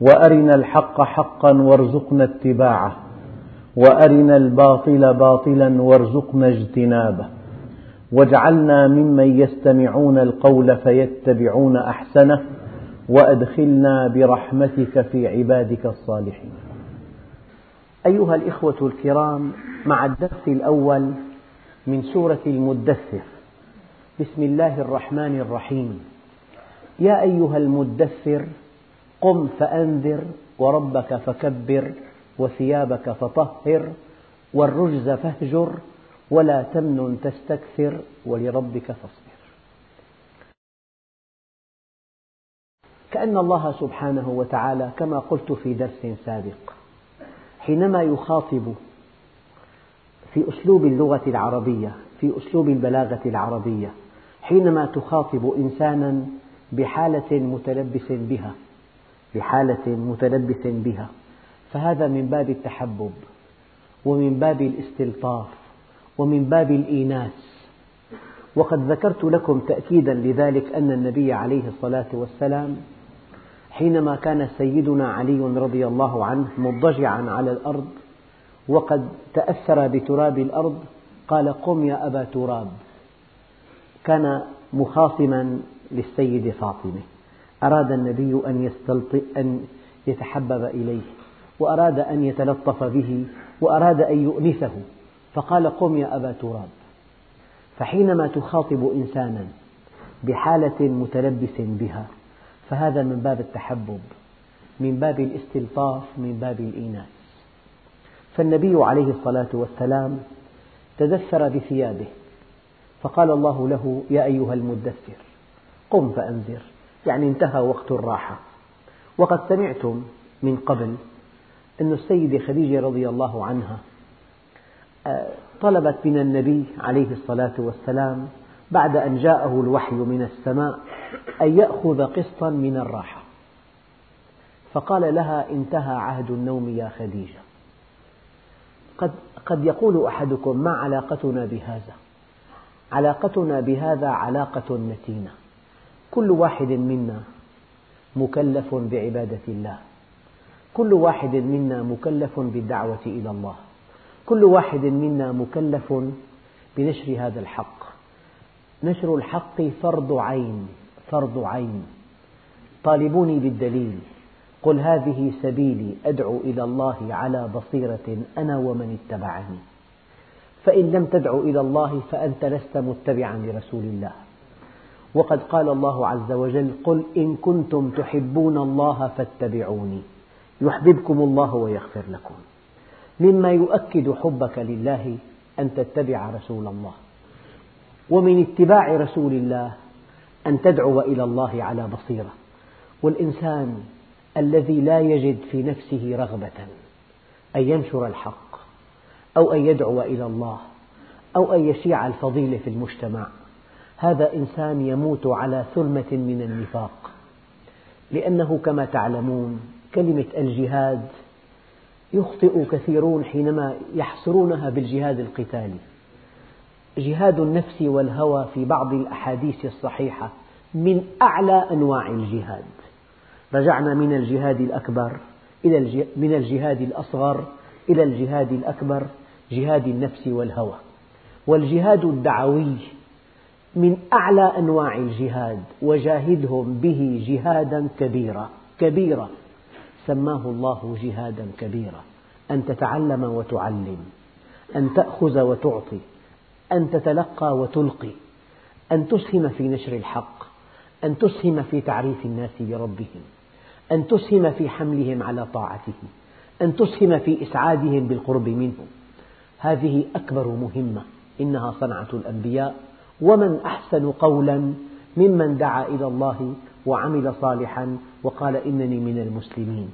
وأرنا الحق حقا وارزقنا اتباعه وأرنا الباطل باطلا وارزقنا اجتنابه واجعلنا ممن يستمعون القول فيتبعون أحسنه وأدخلنا برحمتك في عبادك الصالحين. أيها الإخوة الكرام مع الدرس الأول من سورة المدثر بسم الله الرحمن الرحيم. يا أيها المدثر قم فأنذر وربك فكبر وثيابك فطهر والرجز فاهجر ولا تمنن تستكثر ولربك فاصبر. كأن الله سبحانه وتعالى كما قلت في درس سابق حينما يخاطب في أسلوب اللغة العربية في أسلوب البلاغة العربية حينما تخاطب إنسانا بحالة متلبس بها بحالة متلبس بها. فهذا من باب التحبب ومن باب الاستلطاف ومن باب الإيناس. وقد ذكرت لكم تأكيدا لذلك أن النبي عليه الصلاة والسلام حينما كان سيدنا علي رضي الله عنه مضجعا على الأرض وقد تأثر بتراب الأرض قال قم يا أبا تراب. كان مخاصما للسيدة فاطمة. أراد النبي أن, أن يتحبب إليه وأراد أن يتلطف به وأراد أن يؤنسه. فقال قم يا أبا تراب. فحينما تخاطب إنسانا بحالة متلبس بها فهذا من باب التحبب من باب الاستلطاف من باب الإيناس. فالنبي عليه الصلاة والسلام تدثر بثيابه فقال الله له يا أيها المدثر قم فأنذر. يعني انتهى وقت الراحة. وقد سمعتم من قبل أن السيدة خديجة رضي الله عنها آه، طلبت من النبي عليه الصلاة والسلام بعد أن جاءه الوحي من السماء أن يأخذ قسطا من الراحة. فقال لها انتهى عهد النوم يا خديجة. قد, قد يقول أحدكم ما علاقتنا بهذا؟ علاقتنا بهذا علاقة متينة كل واحد منا مكلف بعبادة الله. كل واحد منا مكلف بالدعوة إلى الله. كل واحد منا مكلف بنشر هذا الحق. نشر الحق فرض عين فرض عين. طالبوني بالدليل. قل هذه سبيلي أدعو إلى الله على بصيرة أنا ومن اتبعني. فإن لم تدعو إلى الله فأنت لست متبعا لرسول الله. وقد قال الله عز وجل قل إن كنتم تحبون الله فاتبعوني يحببكم الله ويغفر لكم مما يؤكد حبك لله أن تتبع رسول الله ومن اتباع رسول الله أن تدعو إلى الله على بصيرة والإنسان الذي لا يجد في نفسه رغبة أن ينشر الحق أو أن يدعو إلى الله أو أن يشيع الفضيلة في المجتمع هذا إنسان يموت على ثلمة من النفاق. لأنه كما تعلمون كلمة الجهاد يخطئ كثيرون حينما يحصرونها بالجهاد القتالي. جهاد النفس والهوى في بعض الأحاديث الصحيحة من أعلى أنواع الجهاد. رجعنا من الجهاد الأكبر إلى من الجهاد الأصغر إلى الجهاد الأكبر جهاد النفس والهوى. والجهاد الدعوي من أعلى أنواع الجهاد وجاهدهم به جهادا كبيرا كبيرا. سماه الله جهادا كبيرا. أن تتعلم وتعلم أن تأخذ وتعطي أن تتلقى وتلقي أن تسهم في نشر الحق أن تسهم في تعريف الناس بربهم أن تسهم في حملهم على طاعته أن تسهم في إسعادهم بالقرب منه هذه أكبر مهمة إنها صنعة الأنبياء ومن أحسن قولا ممن دعا إلى الله وعمل صالحا وقال إنني من المسلمين.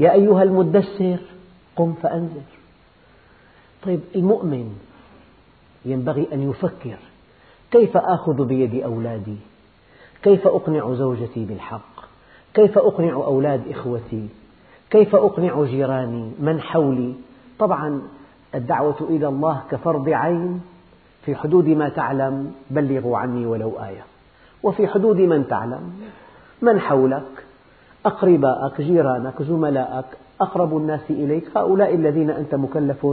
يا أيها المدثر قم فأنذر. طيب المؤمن ينبغي أن يفكر كيف آخذ بيد أولادي؟ كيف أقنع زوجتي بالحق؟ كيف أقنع أولاد إخوتي؟ كيف أقنع جيراني؟ من حولي؟ طبعا الدعوة إلى الله كفرض عين في حدود ما تعلم بلغوا عني ولو آية. وفي حدود من تعلم من حولك أقرباءك جيرانك زملائك أقرب الناس إليك هؤلاء الذين أنت مكلف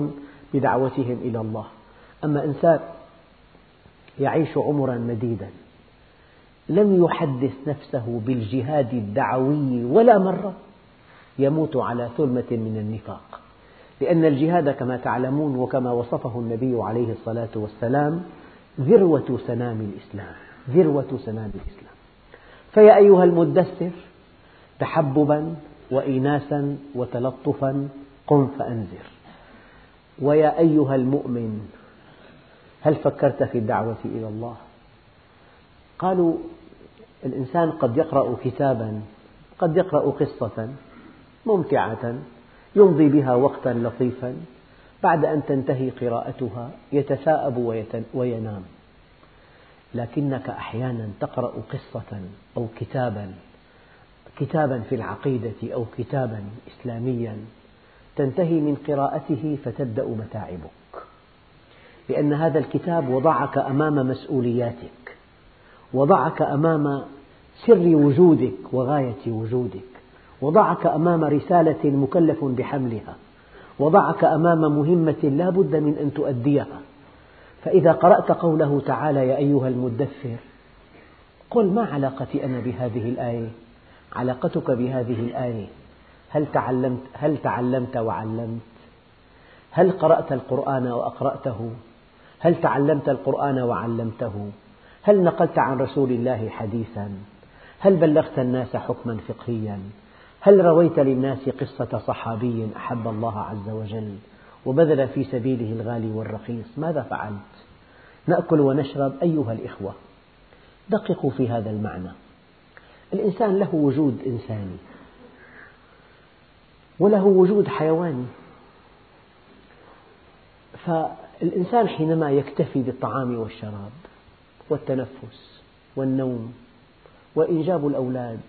بدعوتهم إلى الله. أما إنسان يعيش عمرا مديدا لم يحدث نفسه بالجهاد الدعوي ولا مرة يموت على ثلمة من النفاق. لأن الجهاد كما تعلمون وكما وصفه النبي عليه الصلاة والسلام ذروة سنام الإسلام ذروة سنام الإسلام فيا أيها المدثر تحببا وإيناسا وتلطفا قم فأنذر ويا أيها المؤمن هل فكرت في الدعوة إلى الله؟ قالوا الإنسان قد يقرأ كتابا قد يقرأ قصة ممتعة يمضي بها وقتا لطيفا بعد أن تنتهي قراءتها يتثاءب وينام. لكنك أحيانا تقرأ قصة أو كتابا كتابا في العقيدة أو كتابا إسلاميا تنتهي من قراءته فتبدأ متاعبك. لأن هذا الكتاب وضعك أمام مسؤولياتك وضعك أمام سر وجودك وغاية وجودك. وضعك أمام رسالة مكلف بحملها. وضعك أمام مهمة لا بد من أن تؤديها. فإذا قرأت قوله تعالى يا أيها المدثر قل ما علاقتي أنا بهذه الآية؟ علاقتك بهذه الآية هل تعلمت, هل تعلمت وعلمت؟ هل قرأت القرآن وأقرأته؟ هل تعلمت القرآن وعلمته؟ هل نقلت عن رسول الله حديثا؟ هل بلغت الناس حكما فقهيا؟ هل رويت للناس قصة صحابي أحب الله عز وجل وبذل في سبيله الغالي والرخيص؟ ماذا فعلت؟ نأكل ونشرب أيها الإخوة. دققوا في هذا المعنى. الإنسان له وجود إنساني وله وجود حيواني. فالإنسان حينما يكتفي بالطعام والشراب والتنفس والنوم وإنجاب الأولاد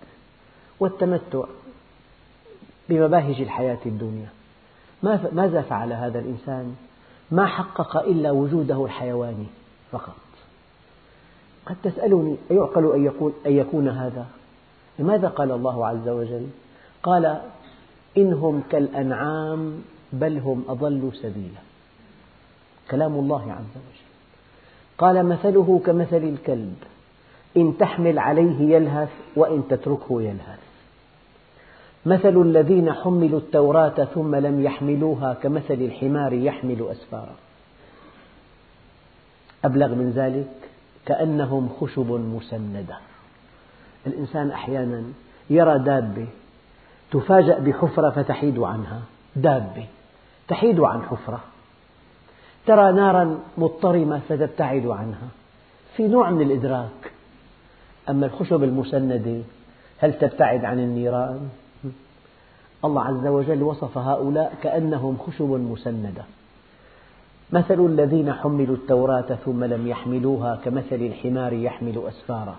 والتمتع بمباهج الحياة الدنيا ماذا فعل هذا الإنسان؟ ما حقق إلا وجوده الحيواني فقط قد تسألني أيعقل أن, يقول أن يكون هذا؟ لماذا قال الله عز وجل؟ قال إنهم كالأنعام بل هم أضل سبيلا كلام الله عز وجل قال مثله كمثل الكلب إن تحمل عليه يلهث وإن تتركه يلهث مثل الذين حملوا التوراة ثم لم يحملوها كمثل الحمار يحمل أسفارا. أبلغ من ذلك كأنهم خشب مسندة. الإنسان أحيانا يرى دابة تفاجأ بحفرة فتحيد عنها. دابة تحيد عن حفرة. ترى نارا مضطرمة فتبتعد عنها. في نوع من الإدراك. أما الخشب المسندة هل تبتعد عن النيران؟ الله عز وجل وصف هؤلاء كأنهم خشب مسندة. مثل الذين حملوا التوراة ثم لم يحملوها كمثل الحمار يحمل أسفارا.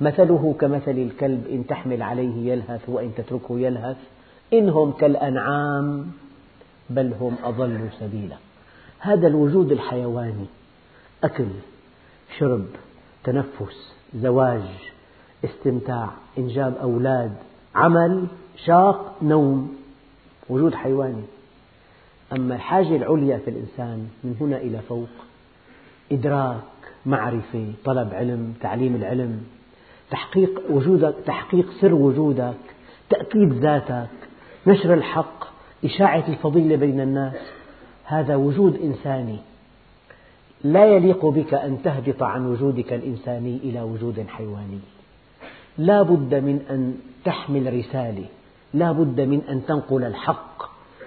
مثله كمثل الكلب إن تحمل عليه يلهث وإن تتركه يلهث. إنهم كالأنعام بل هم أضل سبيلا. هذا الوجود الحيواني أكل شرب تنفس زواج استمتاع إنجاب أولاد عمل شاق نوم وجود حيواني أما الحاجة العليا في الإنسان من هنا إلى فوق إدراك معرفة طلب علم تعليم العلم تحقيق وجودك تحقيق سر وجودك تأكيد ذاتك نشر الحق إشاعة الفضيلة بين الناس. هذا وجود إنساني. لا يليق بك أن تهبط عن وجودك الإنساني إلى وجود حيواني. لا بد من أن تحمل رسالة. لا بد من أن تنقل الحق.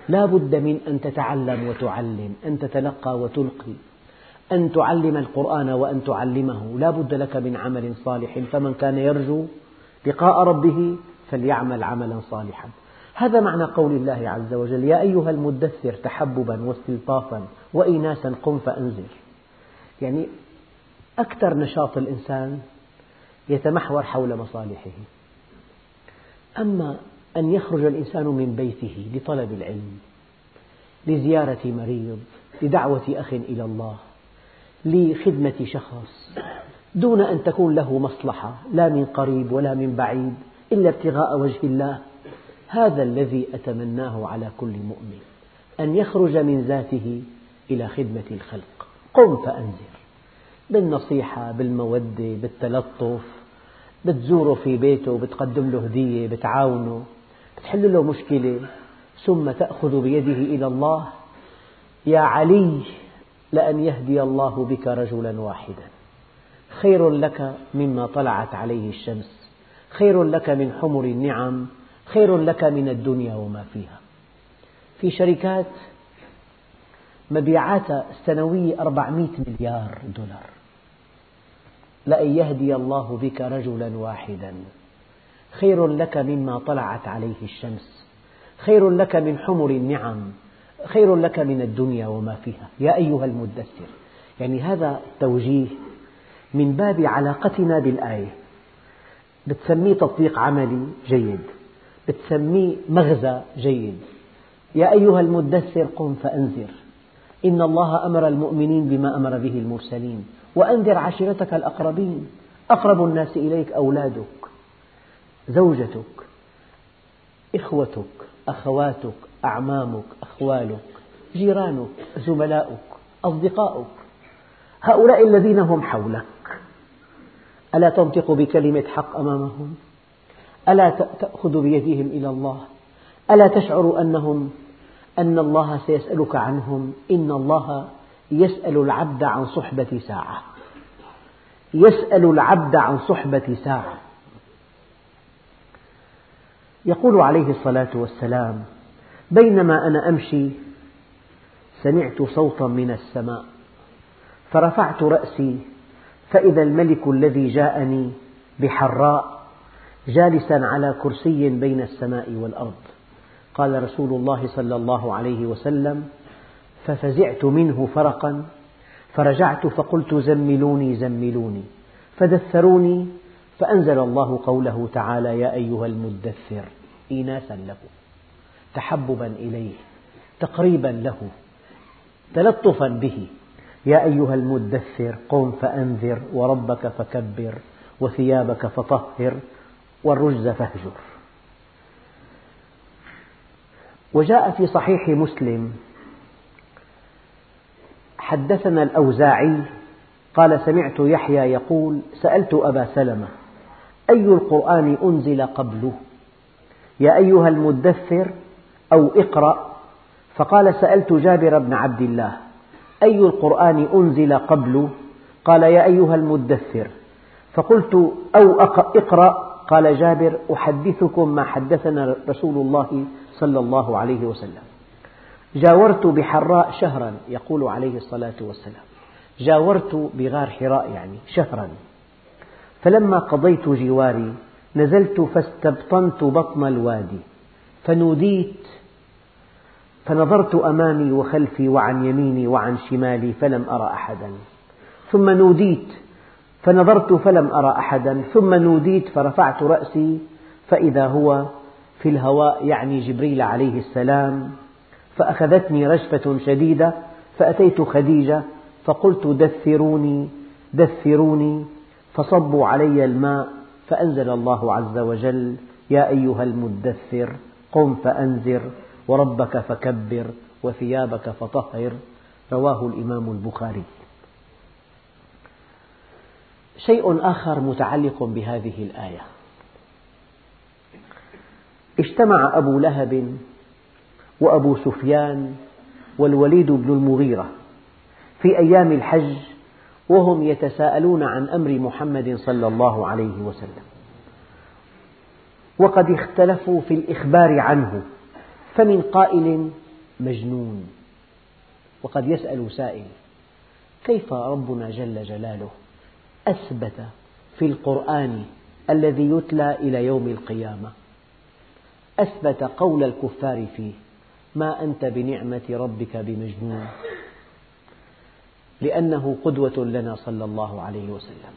لا بد من أن تتعلم وتعلم أن تتلقى وتلقي أن تعلم القرآن وأن تعلمه. لا بد لك من عمل صالح. فمن كان يرجو لقاء ربه فليعمل عملا صالحا. هذا معنى قول الله عز وجل يا أيها المدثر تحببا واستلطافا وإيناسا قم فأنذر. يعني أكثر نشاط الإنسان يتمحور حول مصالحه. أما أن يخرج الإنسان من بيته لطلب العلم لزيارة مريض لدعوة أخ إلى الله لخدمة شخص دون أن تكون له مصلحة لا من قريب ولا من بعيد إلا ابتغاء وجه الله. هذا الذي أتمناه على كل مؤمن أن يخرج من ذاته إلى خدمة الخلق. قم فأنذر. بالنصيحة بالمودة بالتلطف بتزوره في بيته بتقدم له هدية بتعاونه. بتحل له مشكلة. ثم تأخذ بيده إلى الله. يا علي لأن يهدي الله بك رجلا واحدا. خير لك مما طلعت عليه الشمس. خير لك من حمر النعم. خير لك من الدنيا وما فيها. في شركات مبيعاتها السنوية 400 مليار دولار. لأن يهدي الله بك رجلا واحدا. خير لك مما طلعت عليه الشمس. خير لك من حمر النعم. خير لك من الدنيا وما فيها. يا أيها المدثر. يعني هذا توجيه من باب علاقتنا بالآية. بتسميه تطبيق عملي جيد. بتسميه مغزى جيد. يا أيها المدثر قم فأنذر. إن الله أمر المؤمنين بما أمر به المرسلين. وأنذر عشيرتك الأقربين. أقرب الناس إليك أولادك. زوجتك إخوتك أخواتك أعمامك أخوالك جيرانك زملاؤك أصدقاؤك هؤلاء الذين هم حولك ألا تنطق بكلمة حق أمامهم؟ ألا تأخذ بيدهم إلى الله؟ ألا تشعر أنهم أن الله سيسألك عنهم؟ إن الله يسأل العبد عن صحبة ساعة. يسأل العبد عن صحبة ساعة. يقول عليه الصلاة والسلام بينما أنا أمشي سمعت صوتا من السماء فرفعت رأسي فإذا الملك الذي جاءني بحراء جالسا على كرسي بين السماء والأرض. قال رسول الله صلى الله عليه وسلم ففزعت منه فرقا فرجعت فقلت زملوني زملوني. فدثروني فأنزل الله قوله تعالى يا أيها المدثر إيناسا له تحببا إليه تقريبا له تلطفا به. يا أيها المدثر قم فأنذر وربك فكبر وثيابك فطهر والرجز فاهجر. وجاء في صحيح مسلم حدثنا الأوزاعي قال سمعت يحيى يقول سألت أبا سلمة أي القرآن أنزل قبله؟ يا أيها المدثر أو اقرأ. فقال سألت جابر بن عبد الله أي القرآن أنزل قبله؟ قال يا أيها المدثر. فقلت أو اقرأ. قال جابر أحدثكم ما حدثنا رسول الله صلى الله عليه وسلم. جاورت بحراء شهرا يقول عليه الصلاة والسلام. جاورت بغار حراء يعني شهرا. فلما قضيت جواري نزلت فاستبطنت بطن الوادي. فنوديت فنظرت أمامي وخلفي وعن يميني وعن شمالي فلم أرى أحدا. ثم نوديت فنظرت فلم أرى أحدا. ثم نوديت فرفعت رأسي فإذا هو في الهواء يعني جبريل عليه السلام. فأخذتني رجفة شديدة فأتيت خديجة فقلت دثروني دثروني. فصبوا علي الماء فأنزل الله عز وجل يا أيها المدثر قم فأنذر وربك فكبر وثيابك فطهر. رواه الإمام البخاري. شيء آخر متعلق بهذه الآية. اجتمع أبو لهب وأبو سفيان والوليد بن المغيرة في أيام الحج وهم يتساءلون عن أمر محمد صلى الله عليه وسلم. وقد اختلفوا في الإخبار عنه فمن قائل مجنون. وقد يسأل سائل كيف ربنا جل جلاله أثبت في القرآن الذي يتلى إلى يوم القيامة؟ أثبت قول الكفار فيه ما أنت بنعمة ربك بمجنون. لأنه قدوة لنا صلى الله عليه وسلم.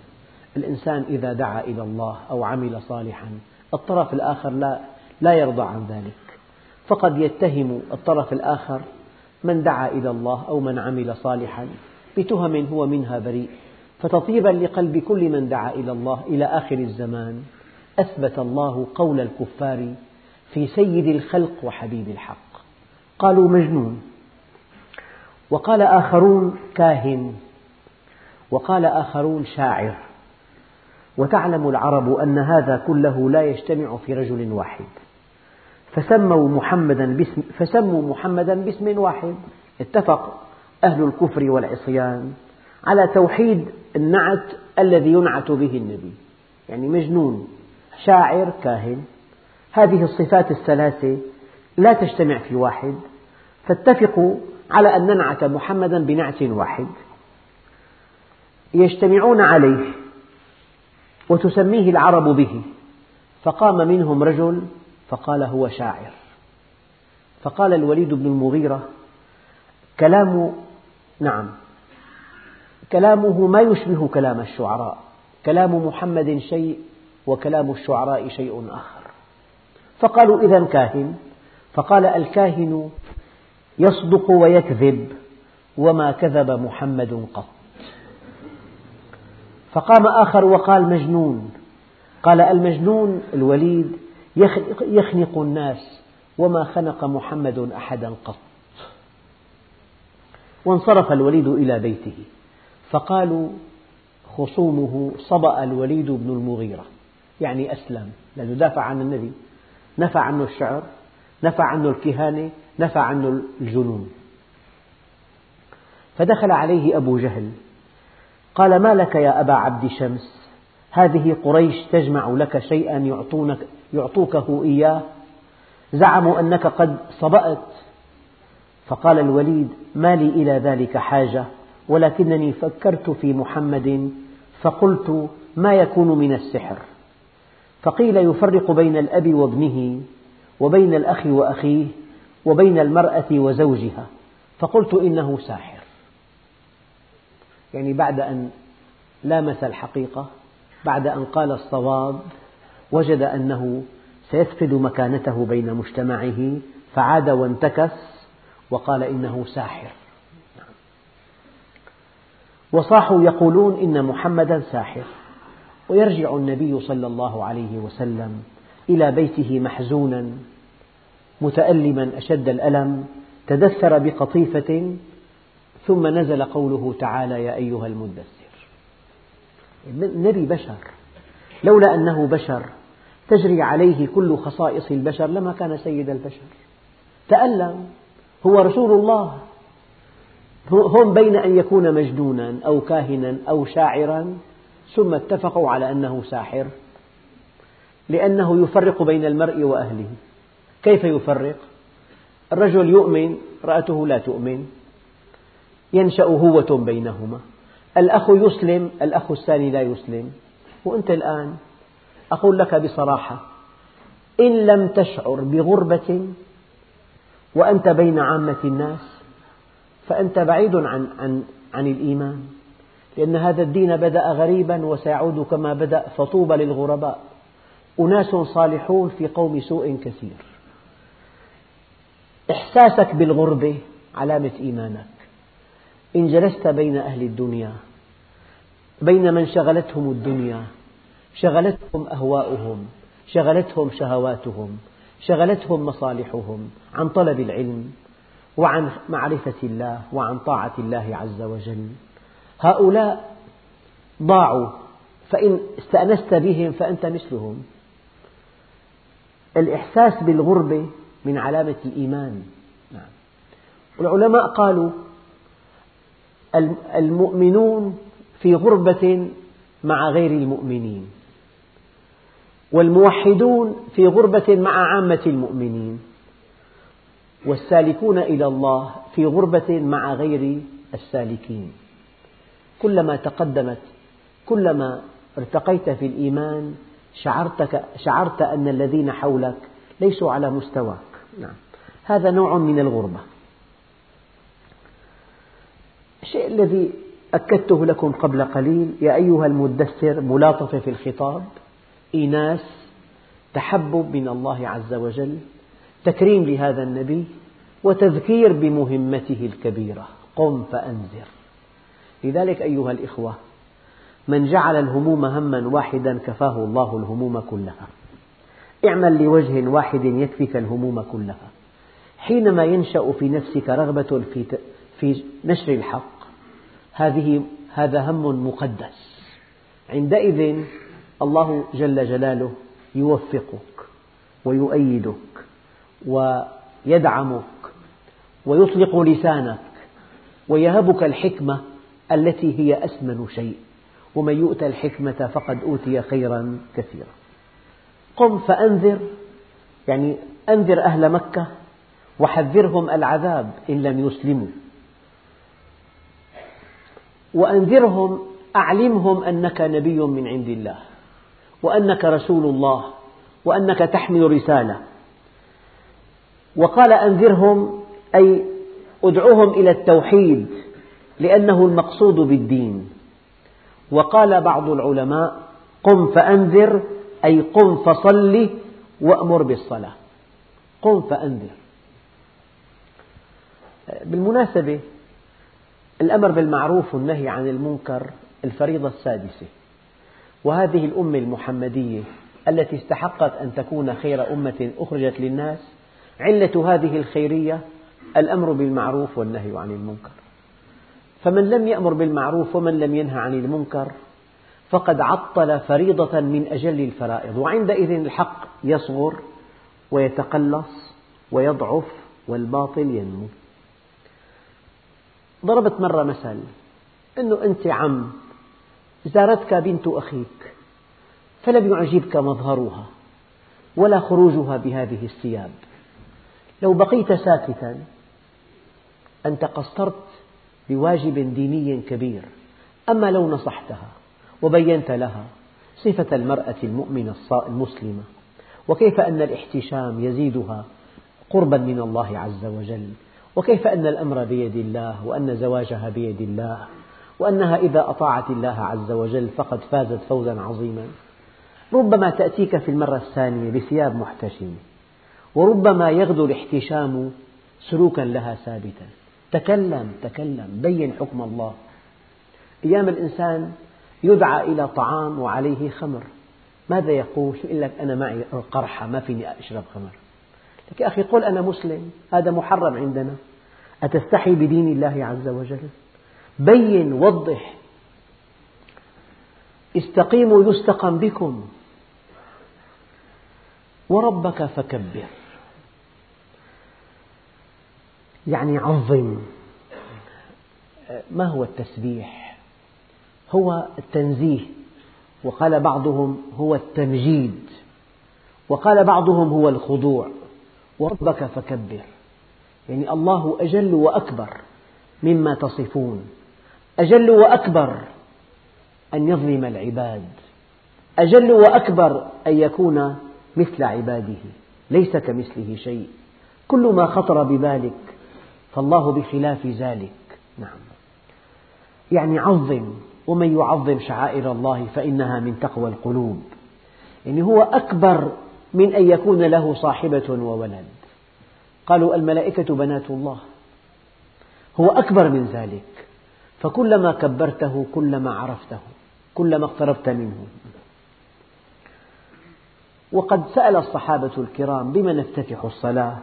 الإنسان إذا دعا إلى الله أو عمل صالحا الطرف الآخر لا, لا يرضى عن ذلك. فقد يتهم الطرف الآخر من دعا إلى الله أو من عمل صالحا بتهم هو منها بريء. فتطيبا لقلب كل من دعا إلى الله إلى آخر الزمان. أثبت الله قول الكفار في سيد الخلق وحبيب الحق. قالوا مجنون. وقال آخرون كاهن وقال آخرون شاعر. وتعلم العرب أن هذا كله لا يجتمع في رجل واحد. فسموا محمدا باسم, فسموا محمدا باسم واحد. اتفق أهل الكفر والعصيان على توحيد النعت الذي ينعت به النبي. يعني مجنون شاعر كاهن. هذه الصفات الثلاثة لا تجتمع في واحد. فاتفقوا على أن ننعت محمدا بنعت واحد. يجتمعون عليه وتسميه العرب به. فقام منهم رجل فقال هو شاعر. فقال الوليد بن المغيرة كلام نعم كلامه ما يشبه كلام الشعراء. كلام محمد شيء وكلام الشعراء شيء آخر. فقالوا إذا كاهن. فقال الكاهن يصدق ويكذب وما كذب محمد قط. فقام آخر وقال مجنون. قال المجنون الوليد يخنق الناس وما خنق محمد أحدا قط. وانصرف الوليد إلى بيته. فقالوا خصومه صبأ الوليد بن المغيرة. يعني أسلم. لأنه دافع عن النبي. نفى عنه الشعر. نفى عنه الكهانة. نفى عنه الجنون. فدخل عليه أبو جهل قال ما لك يا أبا عبد شمس؟ هذه قريش تجمع لك شيئا يعطونك يعطوكه إياه؟ زعموا أنك قد صبأت. فقال الوليد ما لي إلى ذلك حاجة ولكنني فكرت في محمد فقلت ما يكون من السحر؟ فقيل يفرق بين الأب وابنه وبين الأخ وأخيه وبين المرأة وزوجها. فقلت إنه ساحر. يعني بعد أن لامس الحقيقة بعد أن قال الصواب وجد أنه سيفقد مكانته بين مجتمعه فعاد وانتكس وقال إنه ساحر. وصاحوا يقولون إن محمدا ساحر. ويرجع النبي صلى الله عليه وسلم إلى بيته محزونا متألما أشد الألم تدثر بقطيفة ثم نزل قوله تعالى يا أيها المدثر. النبي بشر لولا أنه بشر تجري عليه كل خصائص البشر لما كان سيد البشر. تألم هو رسول الله. هم بين أن يكون مجنونا أو كاهنا أو شاعرا ثم اتفقوا على أنه ساحر لأنه يفرق بين المرء وأهله. كيف يفرق؟ الرجل يؤمن رأته لا تؤمن ينشأ هوة بينهما. الأخ يسلم الأخ الثاني لا يسلم. وأنت الآن أقول لك بصراحة إن لم تشعر بغربة وأنت بين عامة الناس فأنت بعيد عن, عن, عن الإيمان. لأن هذا الدين بدأ غريبا وسيعود كما بدأ فطوبى للغرباء. أناس صالحون في قوم سوء كثير. إحساسك بالغربة علامة إيمانك. إن جلست بين أهل الدنيا بين من شغلتهم الدنيا شغلتهم أهواؤهم شغلتهم شهواتهم شغلتهم مصالحهم عن طلب العلم وعن معرفة الله وعن طاعة الله عز وجل. هؤلاء ضاعوا فإن استأنست بهم فأنت مثلهم. الإحساس بالغربة من علامة الإيمان. نعم. العلماء قالوا المؤمنون في غربة مع غير المؤمنين والموحدون في غربة مع عامة المؤمنين والسالكون إلى الله في غربة مع غير السالكين. كلما تقدمت كلما ارتقيت في الإيمان شعرت أن الذين حولك ليسوا على مستواك نعم. هذا نوع من الغربة. الشيء الذي أكدته لكم قبل قليل يا أيها المدثر ملاطفة في الخطاب إيناس تحبب من الله عز وجل تكريم لهذا النبي وتذكير بمهمته الكبيرة. قم فأنذر. لذلك أيها الإخوة من جعل الهموم هما واحدا كفاه الله الهموم كلها. اعمل لوجه واحد يكفيك الهموم كلها. حينما ينشأ في نفسك رغبة في في نشر الحق هذه هذا هم مقدس. عندئذ الله جل جلاله يوفقك ويؤيدك ويدعمك ويطلق لسانك ويهبك الحكمة التي هي أثمن شيء. ومن يؤت الحكمة فقد أوتي خيرا كثيرا. قم فأنذر يعني أنذر أهل مكة وحذرهم العذاب إن لم يسلموا. وأنذرهم أعلمهم أنك نبي من عند الله وأنك رسول الله وأنك تحمل رسالة. وقال أنذرهم أي ادعوهم إلى التوحيد لأنه المقصود بالدين. وقال بعض العلماء قم فأنذر أي قم فصل وأمر بالصلاة. قم فأنذر. بالمناسبة الأمر بالمعروف والنهي عن المنكر الفريضة السادسة. وهذه الأمة المحمدية التي استحقت أن تكون خير أمة أخرجت للناس علة هذه الخيرية الأمر بالمعروف والنهي عن المنكر. فمن لم يأمر بالمعروف ومن لم ينهى عن المنكر فقد عطل فريضة من أجل الفرائض. وعندئذ الحق يصغر ويتقلص ويضعف والباطل ينمو. ضربت مرة مثل أنه أنت عم زارتك بنت أخيك فلم يعجبك مظهرها ولا خروجها بهذه الثياب. لو بقيت ساكتا أنت قصرت بواجب ديني كبير أما لو نصحتها وبينت لها صفة المرأة المؤمنة المسلمة. وكيف أن الاحتشام يزيدها قربا من الله عز وجل. وكيف أن الأمر بيد الله وأن زواجها بيد الله. وأنها إذا أطاعت الله عز وجل فقد فازت فوزا عظيما. ربما تأتيك في المرة الثانية بثياب محتشمة وربما يغدو الاحتشام سلوكا لها ثابتا. تكلم تكلم بين حكم الله. أيام الإنسان يدعى إلى طعام وعليه خمر. ماذا يقول؟ يقول لك؟ أنا معي قرحة ما فيني أشرب خمر. لك يا أخي قل أنا مسلم هذا محرم عندنا. أتستحي بدين الله عز وجل؟ بين وضح. استقيموا يستقم بكم. وربك فكبر. يعني عظم. ما هو التسبيح؟ هو التنزيه وقال بعضهم هو التمجيد وقال بعضهم هو الخضوع وربك فكبر. يعني الله أجل وأكبر مما تصفون أجل وأكبر أن يظلم العباد أجل وأكبر أن يكون مثل عباده ليس كمثله شيء. كل ما خطر ببالك فالله بخلاف ذلك. نعم. يعني عظم. ومن يعظم شعائر الله فإنها من تقوى القلوب. يعني هو أكبر من أن يكون له صاحبة وولد. قالوا الملائكة بنات الله. هو أكبر من ذلك. فكلما كبرته كلما عرفته كلما اقتربت منه. وقد سأل الصحابة الكرام بما نفتتح الصلاة؟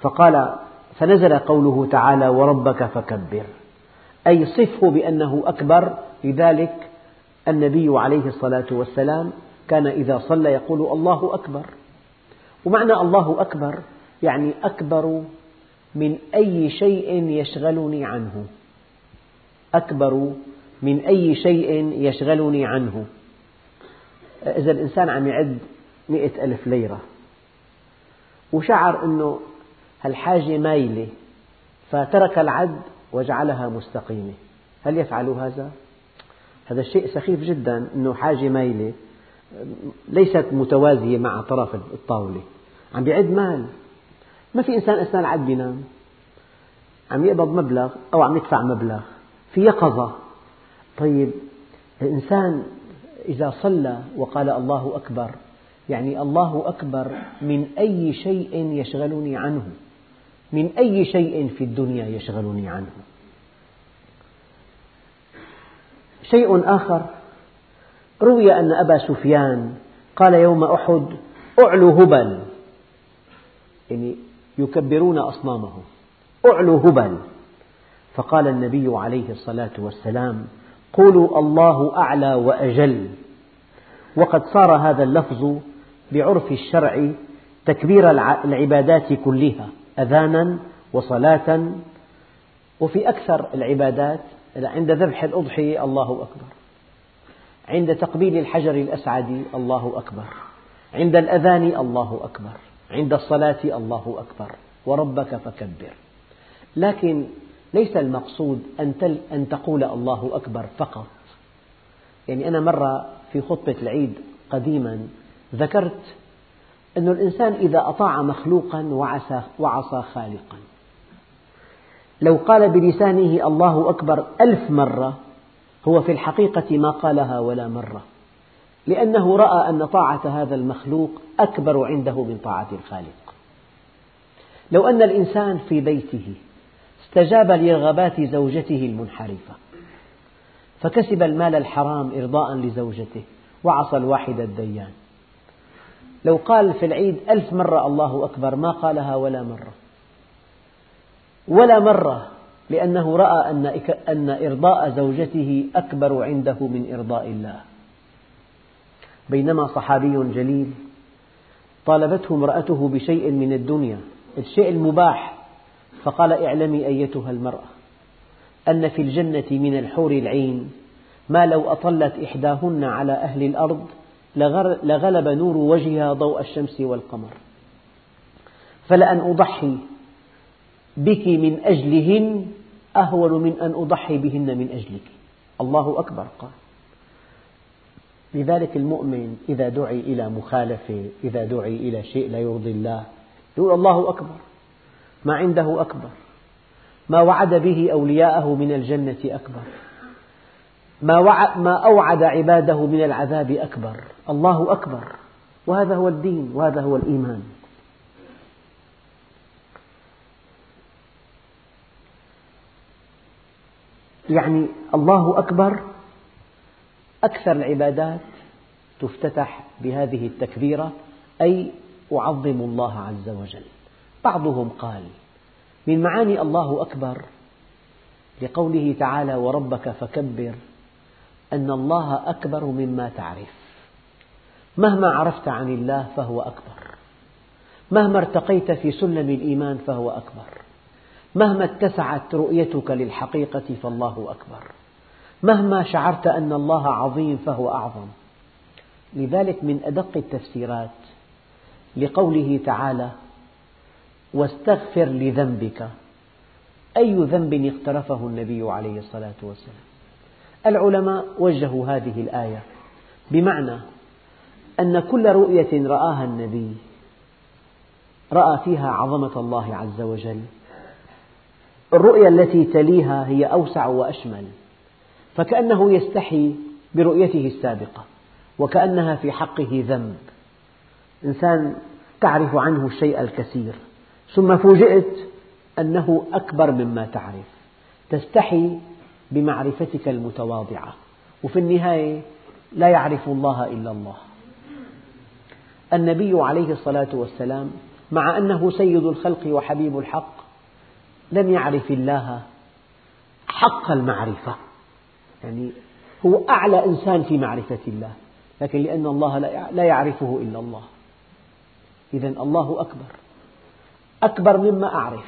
فقال فنزل قوله تعالى وربك فكبر. أي صفه بأنه أكبر لذلك النبي عليه الصلاة والسلام كان إذا صلى يقول الله أكبر. ومعنى الله أكبر يعني أكبر من أي شيء يشغلني عنه. أكبر من أي شيء يشغلني عنه. إذا الإنسان عم يعد مئة ألف ليرة. وشعر أنه هالحاجة مايلة فترك العد وجعلها مستقيمة. هل يفعل هذا؟ هذا الشيء سخيف جدا أنه حاجة مايلة ليست متوازية مع طرف الطاولة. عم بيعد مال. ما في إنسان أثناء العد بينام. عم يقبض مبلغ أو عم يدفع مبلغ. في يقظة طيب الإنسان إذا صلى وقال الله أكبر يعني الله أكبر من أي شيء يشغلني عنه. من أي شيء في الدنيا يشغلني عنه. شيء آخر روي أن أبا سفيان قال يوم أحد أعلو هبل. يعني يكبرون أصنامهم. أعلو هبل. فقال النبي عليه الصلاة والسلام قولوا الله أعلى وأجل. وقد صار هذا اللفظ بعرف الشرع تكبير العبادات كلها. أذانا وصلاة. وفي أكثر العبادات عند ذبح الأضحية الله أكبر. عند تقبيل الحجر الأسعد الله أكبر. عند الأذان الله أكبر. عند الصلاة الله أكبر. وربك فكبر. لكن ليس المقصود أن تقول الله أكبر فقط. يعني أنا مرة في خطبة العيد قديما ذكرت أن الإنسان إذا أطاع مخلوقا وعصى, وعصى خالقا. لو قال بلسانه الله أكبر ألف مرة هو في الحقيقة ما قالها ولا مرة. لأنه رأى أن طاعة هذا المخلوق أكبر عنده من طاعة الخالق. لو أن الإنسان في بيته استجاب لرغبات زوجته المنحرفة فكسب المال الحرام إرضاء لزوجته وعصى الواحد الديان. لو قال في العيد ألف مرة الله أكبر ما قالها ولا مرة. ولا مرة لأنه رأى أن إرضاء زوجته أكبر عنده من إرضاء الله. بينما صحابي جليل طالبته امرأته بشيء من الدنيا الشيء المباح فقال اعلمي أيتها المرأة أن في الجنة من الحور العين ما لو أطلت إحداهن على أهل الأرض لغلب نور وجهها ضوء الشمس والقمر. فلأن أضحي بك من أجلهن أهون من أن أضحي بهن من أجلك. الله أكبر قال. لذلك المؤمن إذا دعي إلى مخالفة إذا دعي إلى شيء لا يرضي الله يقول الله أكبر ما عنده أكبر ما وعد به أولياءه من الجنة أكبر. ما, ما أوعد عباده من العذاب أكبر. الله أكبر. وهذا هو الدين وهذا هو الإيمان. يعني الله أكبر أكثر العبادات تفتتح بهذه التكبيرة أي أعظم الله عز وجل. بعضهم قال من معاني الله أكبر لقوله تعالى وربك فكبر أن الله أكبر مما تعرف. مهما عرفت عن الله فهو أكبر. مهما ارتقيت في سلم الإيمان فهو أكبر. مهما اتسعت رؤيتك للحقيقة فالله أكبر. مهما شعرت أن الله عظيم فهو أعظم. لذلك من أدق التفسيرات لقوله تعالى واستغفر لذنبك. أي ذنب اقترفه النبي عليه الصلاة والسلام؟ العلماء وجهوا هذه الآية بمعنى أن كل رؤية رآها النبي رأى فيها عظمة الله عز وجل. الرؤيا التي تليها هي أوسع وأشمل فكأنه يستحي برؤيته السابقة وكأنها في حقه ذنب. إنسان تعرف عنه الشيء الكثير ثم فوجئت أنه أكبر مما تعرف. تستحي بمعرفتك المتواضعة. وفي النهاية لا يعرف الله إلا الله. النبي عليه الصلاة والسلام مع أنه سيد الخلق وحبيب الحق لم يعرف الله حق المعرفة. يعني هو أعلى إنسان في معرفة الله لكن لأن الله لا يعرفه إلا الله. إذا الله أكبر. أكبر مما أعرف.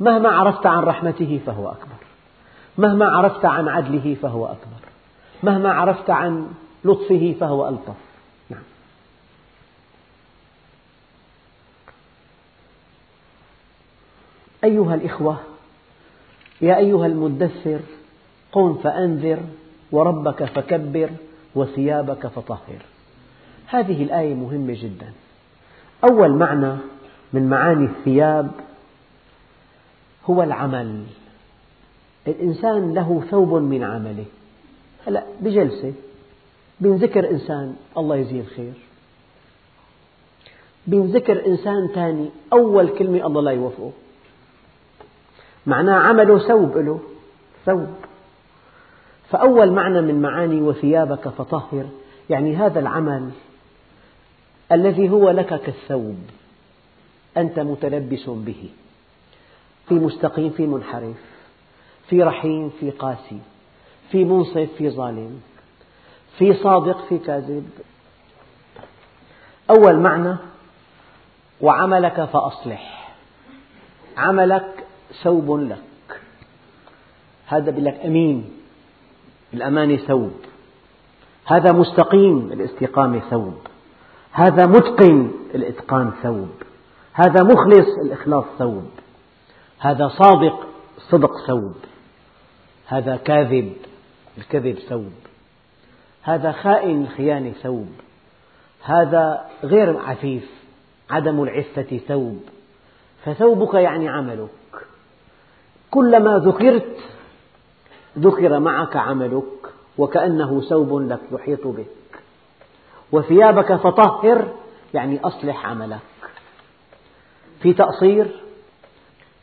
مهما عرفت عن رحمته فهو أكبر. مهما عرفت عن عدله فهو أكبر. مهما عرفت عن لطفه فهو ألطف. نعم. أيها الإخوة يا أيها المدثر قم فأنذر وربك فكبر وثيابك فطهر. هذه الآية مهمة جدا. أول معنى من معاني الثياب هو العمل. الإنسان له ثوب من عمله. هلا بجلسة بنذكر إنسان الله يجزيه الخير. بنذكر إنسان ثاني أول كلمة الله لا يوفقه معناه عمله ثوب له ثوب. فأول معنى من معاني وثيابك فطهر. يعني هذا العمل الذي هو لك كالثوب أنت متلبس به. في مستقيم في منحرف. في رحيم في قاسي في منصف في ظالم في صادق في كاذب. أول معنى وعملك فأصلح. عملك ثوب لك. هذا بيقول لك أمين. الأمانة ثوب. هذا مستقيم الاستقامة ثوب. هذا متقن الإتقان ثوب. هذا مخلص الإخلاص ثوب. هذا صادق الصدق ثوب. هذا كاذب الكذب ثوب. هذا خائن الخيانة ثوب. هذا غير عفيف عدم العفة ثوب. فثوبك يعني عملك. كلما ذكرت ذكر معك عملك وكأنه ثوب لك يحيط بك. وثيابك فطهر يعني أصلح عملك. في تقصير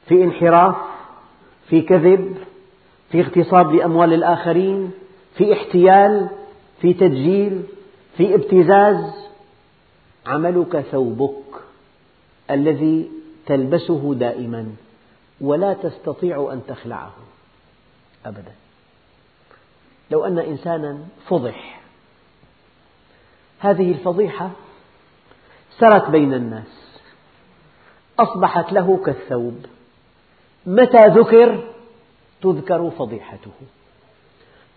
في انحراف في كذب في اغتصاب لأموال الآخرين في احتيال في تدجيل في ابتزاز عملك ثوبك الذي تلبسه دائما ولا تستطيع أن تخلعه أبدا. لو أن إنسانا فضح. هذه الفضيحة سرت بين الناس أصبحت له كالثوب. متى ذكر؟ تذكر فضيحته.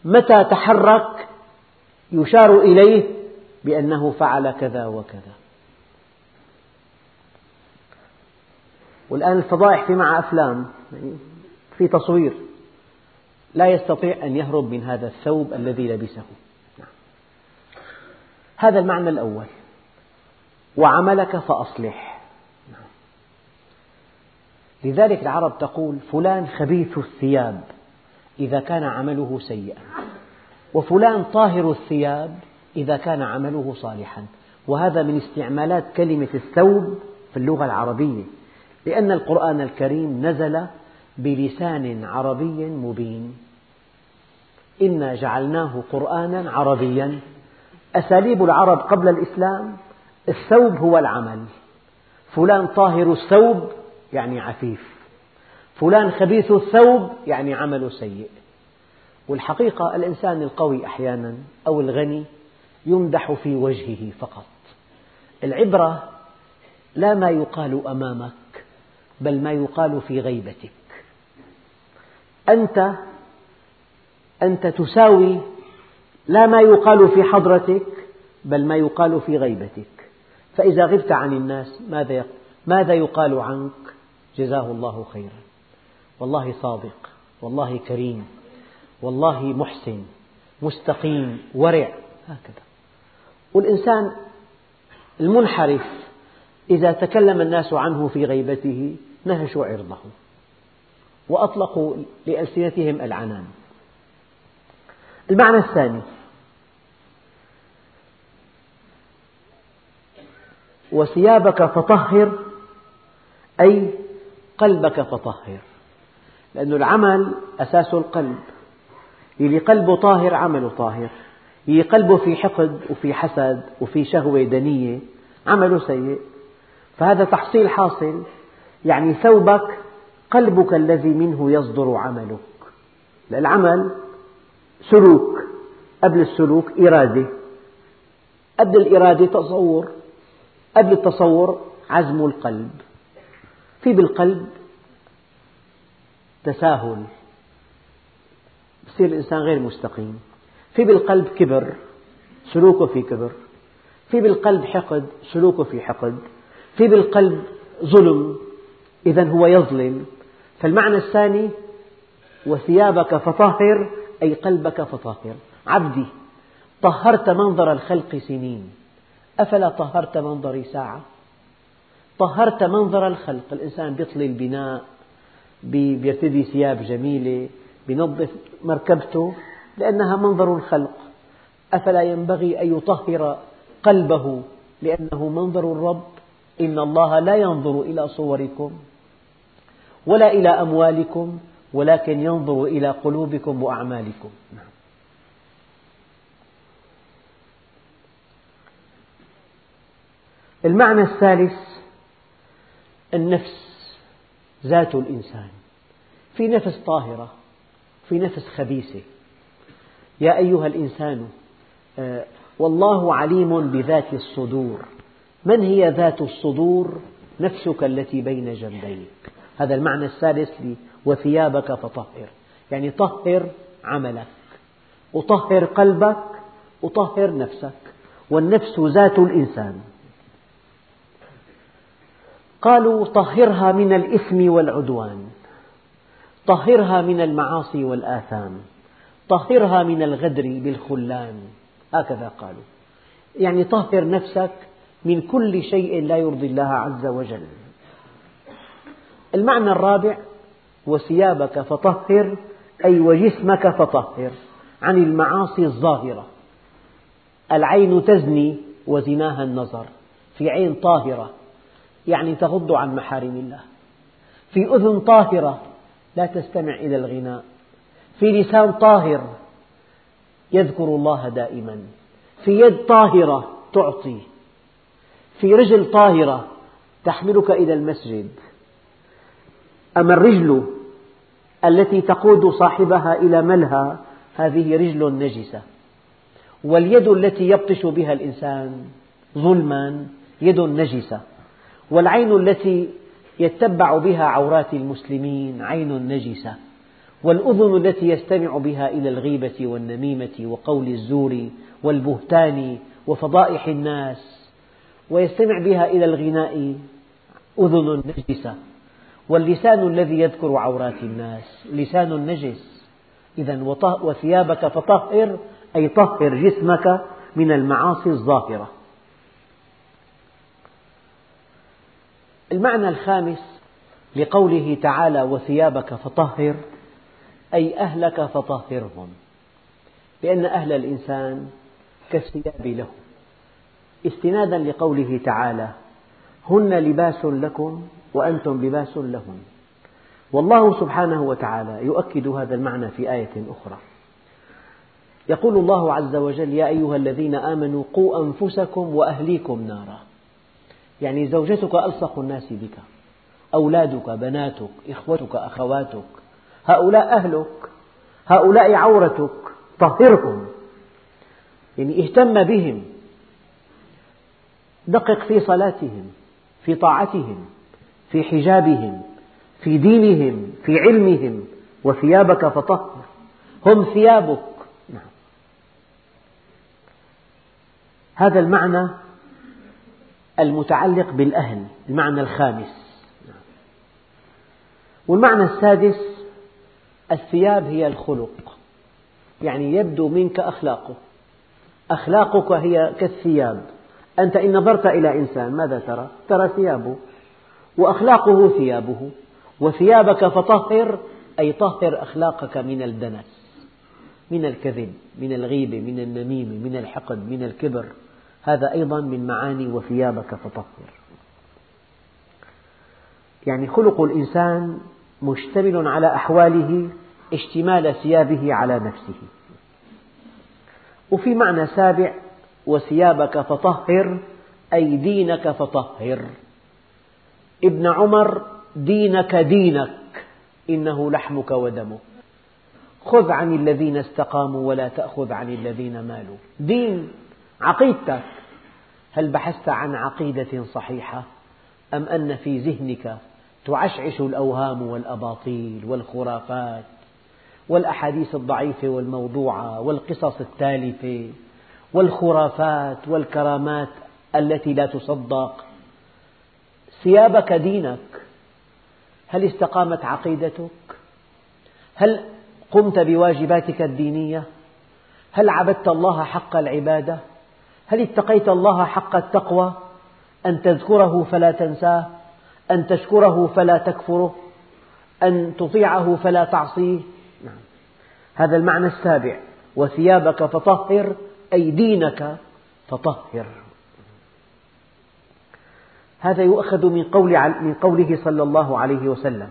متى تحرك يشار إليه بأنه فعل كذا وكذا. والآن الفضائح في مع أفلام في تصوير لا يستطيع أن يهرب من هذا الثوب الذي لبسه. هذا المعنى الأول. وعملك فأصلح. لذلك العرب تقول فلان خبيث الثياب إذا كان عمله سيئا. وفلان طاهر الثياب إذا كان عمله صالحا. وهذا من استعمالات كلمة الثوب في اللغة العربية لأن القرآن الكريم نزل بلسان عربي مبين. إنا جعلناه قرآنا عربيا. أساليب العرب قبل الإسلام الثوب هو العمل. فلان طاهر الثوب يعني عفيف. فلان خبيث الثوب يعني عمله سيء. والحقيقة الإنسان القوي أحيانا أو الغني يمدح في وجهه فقط. العبرة لا ما يقال أمامك بل ما يقال في غيبتك. أنت أنت تساوي لا ما يقال في حضرتك بل ما يقال في غيبتك. فإذا غبت عن الناس ماذا ماذا يقال عنك؟ جزاه الله خيرا. والله صادق والله كريم والله محسن مستقيم ورع. هكذا. والإنسان المنحرف إذا تكلم الناس عنه في غيبته نهشوا عرضه وأطلقوا لألسنتهم العنان. المعنى الثاني وثيابك فطهر أي قلبك فطهر. لأن العمل أساس القلب. اللي قلبه طاهر عمله طاهر. اللي قلبه في حقد وفي حسد وفي شهوة دنية عمله سيء. فهذا تحصيل حاصل. يعني ثوبك قلبك الذي منه يصدر عملك. العمل سلوك. قبل السلوك إرادة. قبل الإرادة تصور. قبل التصور عزم القلب. في بالقلب تساهل. يصير الإنسان غير مستقيم. في بالقلب كبر سلوكه في كبر. في بالقلب حقد سلوكه في حقد. في بالقلب ظلم إذا هو يظلم. فالمعنى الثاني وثيابك فطهر أي قلبك فطهر. عبدي طهرت منظر الخلق سنين. أفلا طهرت منظري ساعة؟ طهرت منظر الخلق. الإنسان بيطلي البناء بيرتدي ثياب جميلة بينظف مركبته لأنها منظر الخلق. أفلا ينبغي أن يطهر قلبه لأنه منظر الرب؟ إن الله لا ينظر إلى صوركم ولا إلى أموالكم ولكن ينظر إلى قلوبكم وأعمالكم. المعنى الثالث النفس ذات الإنسان. في نفس طاهرة في نفس خبيثة. يا أيها الإنسان آه، والله عليم بذات الصدور. من هي ذات الصدور؟ نفسك التي بين جنبيك هذا المعنى الثالث وثيابك فطهر. يعني طهر عملك وطهر قلبك وطهر نفسك. والنفس ذات الإنسان. قالوا طهرها من الإثم والعدوان. طهرها من المعاصي والآثام. طهرها من الغدر بالخلان. هكذا قالوا. يعني طهر نفسك من كل شيء لا يرضي الله عز وجل. المعنى الرابع وثيابك فطهر أي وجسمك فطهر عن المعاصي الظاهرة. العين تزني وزناها النظر. في عين طاهرة يعني تغض عن محارم الله. في أذن طاهرة لا تستمع إلى الغناء. في لسان طاهر يذكر الله دائما. في يد طاهرة تعطي. في رجل طاهرة تحملك إلى المسجد. أما الرجل التي تقود صاحبها إلى ملهى هذه رجل نجسة. واليد التي يبطش بها الإنسان ظلما يد نجسة. والعين التي يتبع بها عورات المسلمين عين نجسة والأذن التي يستمع بها إلى الغيبة والنميمة وقول الزور والبهتان وفضائح الناس ويستمع بها إلى الغناء أذن نجسة واللسان الذي يذكر عورات الناس لسان نجس. إذا وثيابك فطهر أي طهر جسمك من المعاصي الظاهرة. المعنى الخامس لقوله تعالى وثيابك فطهر أي أهلك فطهرهم لأن أهل الإنسان كالثياب له استنادا لقوله تعالى هن لباس لكم وأنتم لباس لهن والله سبحانه وتعالى يؤكد هذا المعنى في آية أخرى. يقول الله عز وجل يا أيها الذين آمنوا قوا أنفسكم وأهليكم نارا. يعني زوجتك ألصق الناس بك أولادك بناتك إخوتك أخواتك هؤلاء أهلك هؤلاء عورتك طهرهم. يعني اهتم بهم. دقق في صلاتهم في طاعتهم في حجابهم في دينهم في علمهم وثيابك فطهر. هم ثيابك. نعم. هذا المعنى المتعلق بالأهل المعنى الخامس. والمعنى السادس الثياب هي الخلق. يعني يبدو منك أخلاقه. أخلاقك هي كالثياب. أنت إن نظرت إلى إنسان ماذا ترى؟ ترى ثيابه. وأخلاقه ثيابه. وثيابك فطهر أي طهر أخلاقك من الدنس من الكذب من الغيبة من النميمة من الحقد من الكبر. هذا أيضا من معاني وثيابك فطهر. يعني خلق الإنسان مشتمل على أحواله اشتمال ثيابه على نفسه. وفي معنى سابع وثيابك فطهر أي دينك فطهر. ابن عمر دينك دينك إنه لحمك ودمك. خذ عن الذين استقاموا ولا تأخذ عن الذين مالوا. دين عقيدتك هل بحثت عن عقيدة صحيحة؟ أم أن في ذهنك تعشعش الأوهام والأباطيل والخرافات والأحاديث الضعيفة والموضوعة والقصص التالفة والخرافات والكرامات التي لا تصدق؟ ثيابك دينك هل استقامت عقيدتك؟ هل قمت بواجباتك الدينية؟ هل عبدت الله حق العبادة؟ هل اتقيت الله حق التقوى؟ أن تذكره فلا تنساه أن تشكره فلا تكفره أن تطيعه فلا تعصيه. نعم. هذا المعنى السابع. وثيابك فطهر أي دينك فطهر هذا يؤخذ من, قول من قوله صلى الله عليه وسلم.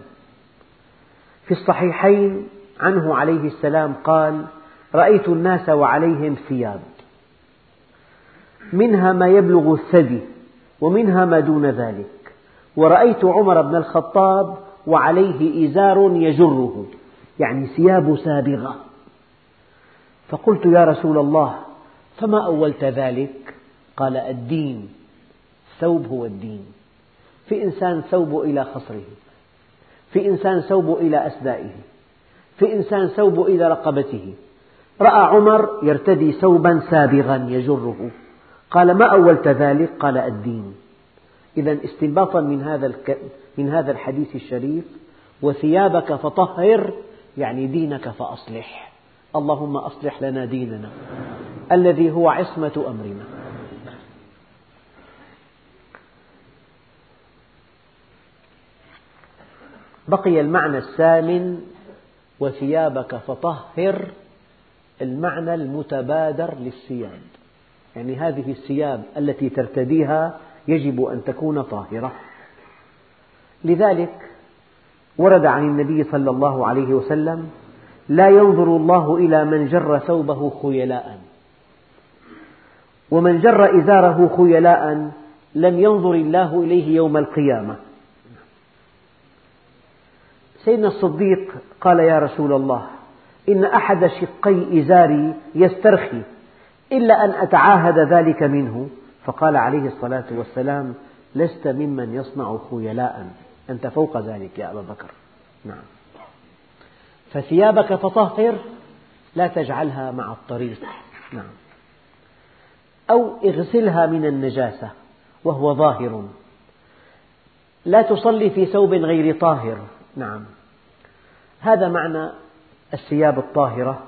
في الصحيحين عنه عليه السلام قال رأيت الناس وعليهم ثياب منها ما يبلغ الثدي ومنها ما دون ذلك. ورأيت عمر بن الخطاب وعليه إزار يجره يعني ثياب سابغة. فقلت يا رسول الله فما أولت ذلك؟ قال الدين الثوب هو الدين. في إنسان ثوب إلى خصره في إنسان ثوب إلى أسدائه في إنسان ثوب إلى رقبته. رأى عمر يرتدي ثوبا سابغا يجره. قال ما أولت ذلك؟ قال الدين. إذا استنباطا من هذا من هذا الحديث الشريف وثيابك فطهر يعني دينك فأصلح. اللهم أصلح لنا ديننا. الذي هو عصمة أمرنا. بقي المعنى الثامن وثيابك فطهر المعنى المتبادر للثياب. يعني هذه الثياب التي ترتديها يجب أن تكون طاهرة. لذلك ورد عن النبي صلى الله عليه وسلم لا ينظر الله إلى من جر ثوبه خيلاء. ومن جر إزاره خيلاء لم ينظر الله إليه يوم القيامة. سيدنا الصديق قال يا رسول الله إن أحد شقي إزاري يسترخي. إلا أن أتعاهد ذلك منه. فقال عليه الصلاة والسلام لست ممن يصنع خيلاء. أنت فوق ذلك يا أبا بكر. نعم. فثيابك فطهر لا تجعلها مع الطريق. نعم. أو اغسلها من النجاسة وهو ظاهر. لا تصلي في ثوب غير طاهر. نعم. هذا معنى الثياب الطاهرة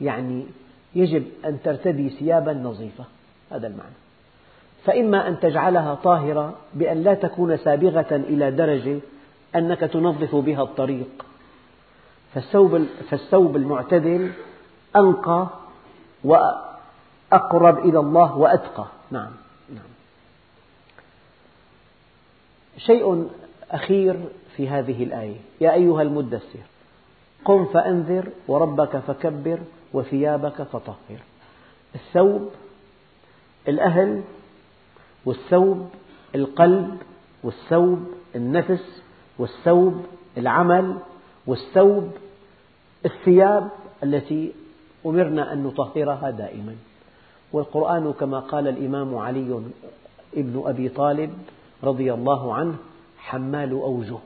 يعني يجب أن ترتدي ثيابا نظيفة. هذا المعنى. فإما أن تجعلها طاهرة بأن لا تكون سابغة إلى درجة أنك تنظف بها الطريق. فالثوب, فالثوب المعتدل أنقى وأقرب إلى الله وأتقى. نعم, نعم. شيء أخير في هذه الآية. يا أيها المدثر قم فأنذر وربك فكبر وثيابك فطهر الثوب الأهل والثوب القلب والثوب النفس والثوب العمل والثوب الثياب التي أمرنا أن نطهرها دائما. والقرآن كما قال الإمام علي ابن أبي طالب رضي الله عنه حمال أوجه.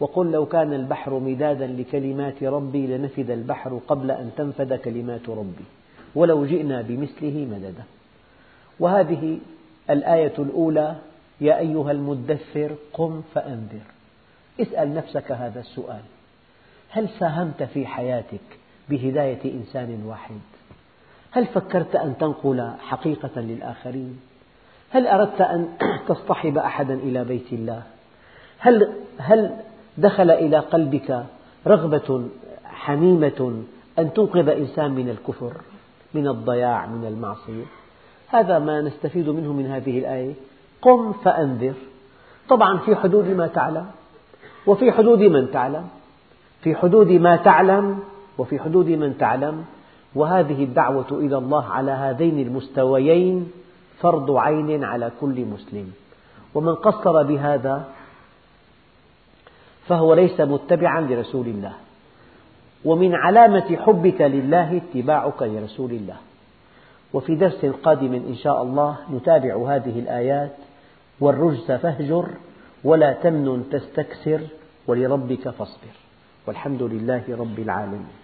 وقل لو كان البحر مدادا لكلمات ربي لنفد البحر قبل أن تنفد كلمات ربي ولو جئنا بمثله مددا وهذه الآية الأولى يا أيها المدثر قم فأنذر اسأل نفسك هذا السؤال هل ساهمت في حياتك بهداية إنسان واحد؟ هل فكرت أن تنقل حقيقة للآخرين؟ هل أردت أن تصطحب أحدا إلى بيت الله؟ هل, هل دخل إلى قلبك رغبة حميمة أن تنقذ إنسان من الكفر من الضياع من المعصية. هذا ما نستفيد منه من هذه الآية. قم فأنذر. طبعا في حدود ما تعلم وفي حدود من تعلم. في حدود ما تعلم وفي حدود من تعلم. وهذه الدعوة إلى الله على هذين المستويين فرض عين على كل مسلم. ومن قصر بهذا فهو ليس متبعا لرسول الله. ومن علامة حبك لله اتباعك لرسول الله. وفي درس قادم إن شاء الله نتابع هذه الآيات. والرجز فاهجر ولا تمنن تستكثر ولربك فاصبر. والحمد لله رب العالمين.